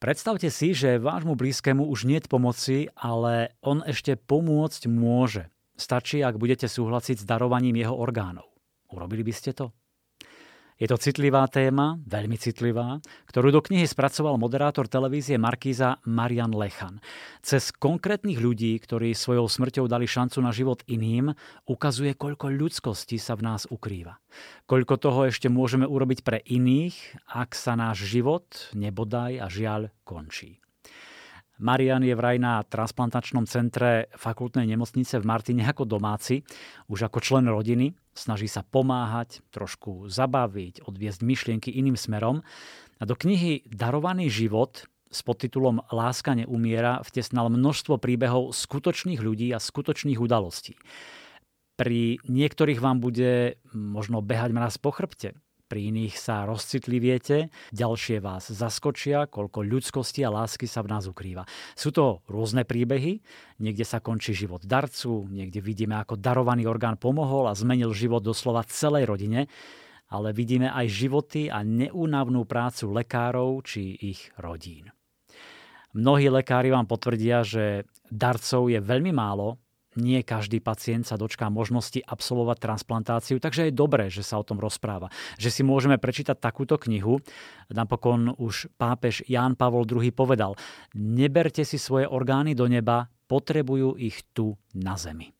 Predstavte si, že vášmu blízkemu už nie pomoci, ale on ešte pomôcť môže. Stačí, ak budete súhlasiť s darovaním jeho orgánov. Urobili by ste to? Je to citlivá téma, veľmi citlivá, ktorú do knihy spracoval moderátor televízie Markíza Marian Lechan. Cez konkrétnych ľudí, ktorí svojou smrťou dali šancu na život iným, ukazuje, koľko ľudskosti sa v nás ukrýva. Koľko toho ešte môžeme urobiť pre iných, ak sa náš život, nebodaj a žiaľ, končí. Marian je vraj na transplantačnom centre fakultnej nemocnice v Martine ako domáci, už ako člen rodiny. Snaží sa pomáhať, trošku zabaviť, odviesť myšlienky iným smerom. A do knihy Darovaný život s podtitulom Láska neumiera vtesnal množstvo príbehov skutočných ľudí a skutočných udalostí. Pri niektorých vám bude možno behať mraz po chrbte, pri iných sa rozcitliviete, ďalšie vás zaskočia, koľko ľudskosti a lásky sa v nás ukrýva. Sú to rôzne príbehy, niekde sa končí život darcu, niekde vidíme, ako darovaný orgán pomohol a zmenil život doslova celej rodine, ale vidíme aj životy a neúnavnú prácu lekárov či ich rodín. Mnohí lekári vám potvrdia, že darcov je veľmi málo, nie každý pacient sa dočká možnosti absolvovať transplantáciu, takže je dobré, že sa o tom rozpráva. Že si môžeme prečítať takúto knihu. Napokon už pápež Ján Pavol II povedal, neberte si svoje orgány do neba, potrebujú ich tu na zemi.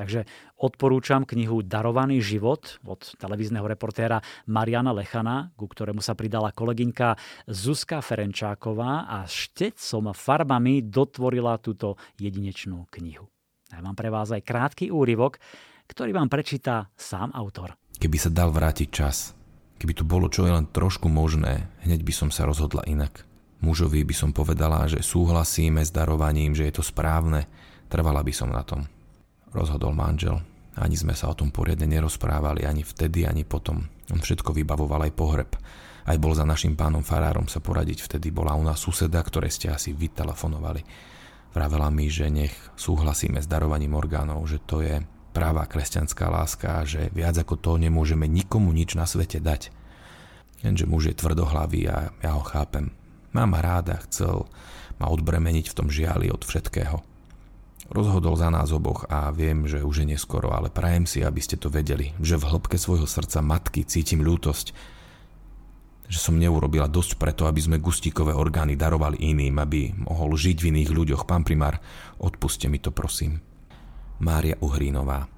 Takže odporúčam knihu Darovaný život od televízneho reportéra Mariana Lechana, ku ktorému sa pridala kolegynka Zuzka Ferenčáková a štecom farbami dotvorila túto jedinečnú knihu. Ja mám pre vás aj krátky úryvok, ktorý vám prečíta sám autor. Keby sa dal vrátiť čas, keby tu bolo čo je len trošku možné, hneď by som sa rozhodla inak. Mužovi by som povedala, že súhlasíme s darovaním, že je to správne, trvala by som na tom. Rozhodol manžel. Ani sme sa o tom poriadne nerozprávali, ani vtedy, ani potom. On všetko vybavoval aj pohreb. Aj bol za našim pánom farárom sa poradiť, vtedy bola u nás suseda, ktoré ste asi vytelefonovali. Vravela mi, že nech súhlasíme s darovaním orgánov, že to je práva kresťanská láska a že viac ako to nemôžeme nikomu nič na svete dať. Lenže muž je tvrdohlavý a ja ho chápem. Mám ráda, chcel ma odbremeniť v tom žiali od všetkého. Rozhodol za nás oboch a viem, že už je neskoro, ale prajem si, aby ste to vedeli, že v hĺbke svojho srdca matky cítim ľútosť, že som neurobila dosť preto, aby sme gustíkové orgány darovali iným, aby mohol žiť v iných ľuďoch. Pán primár, odpuste mi to prosím. Mária Uhrínová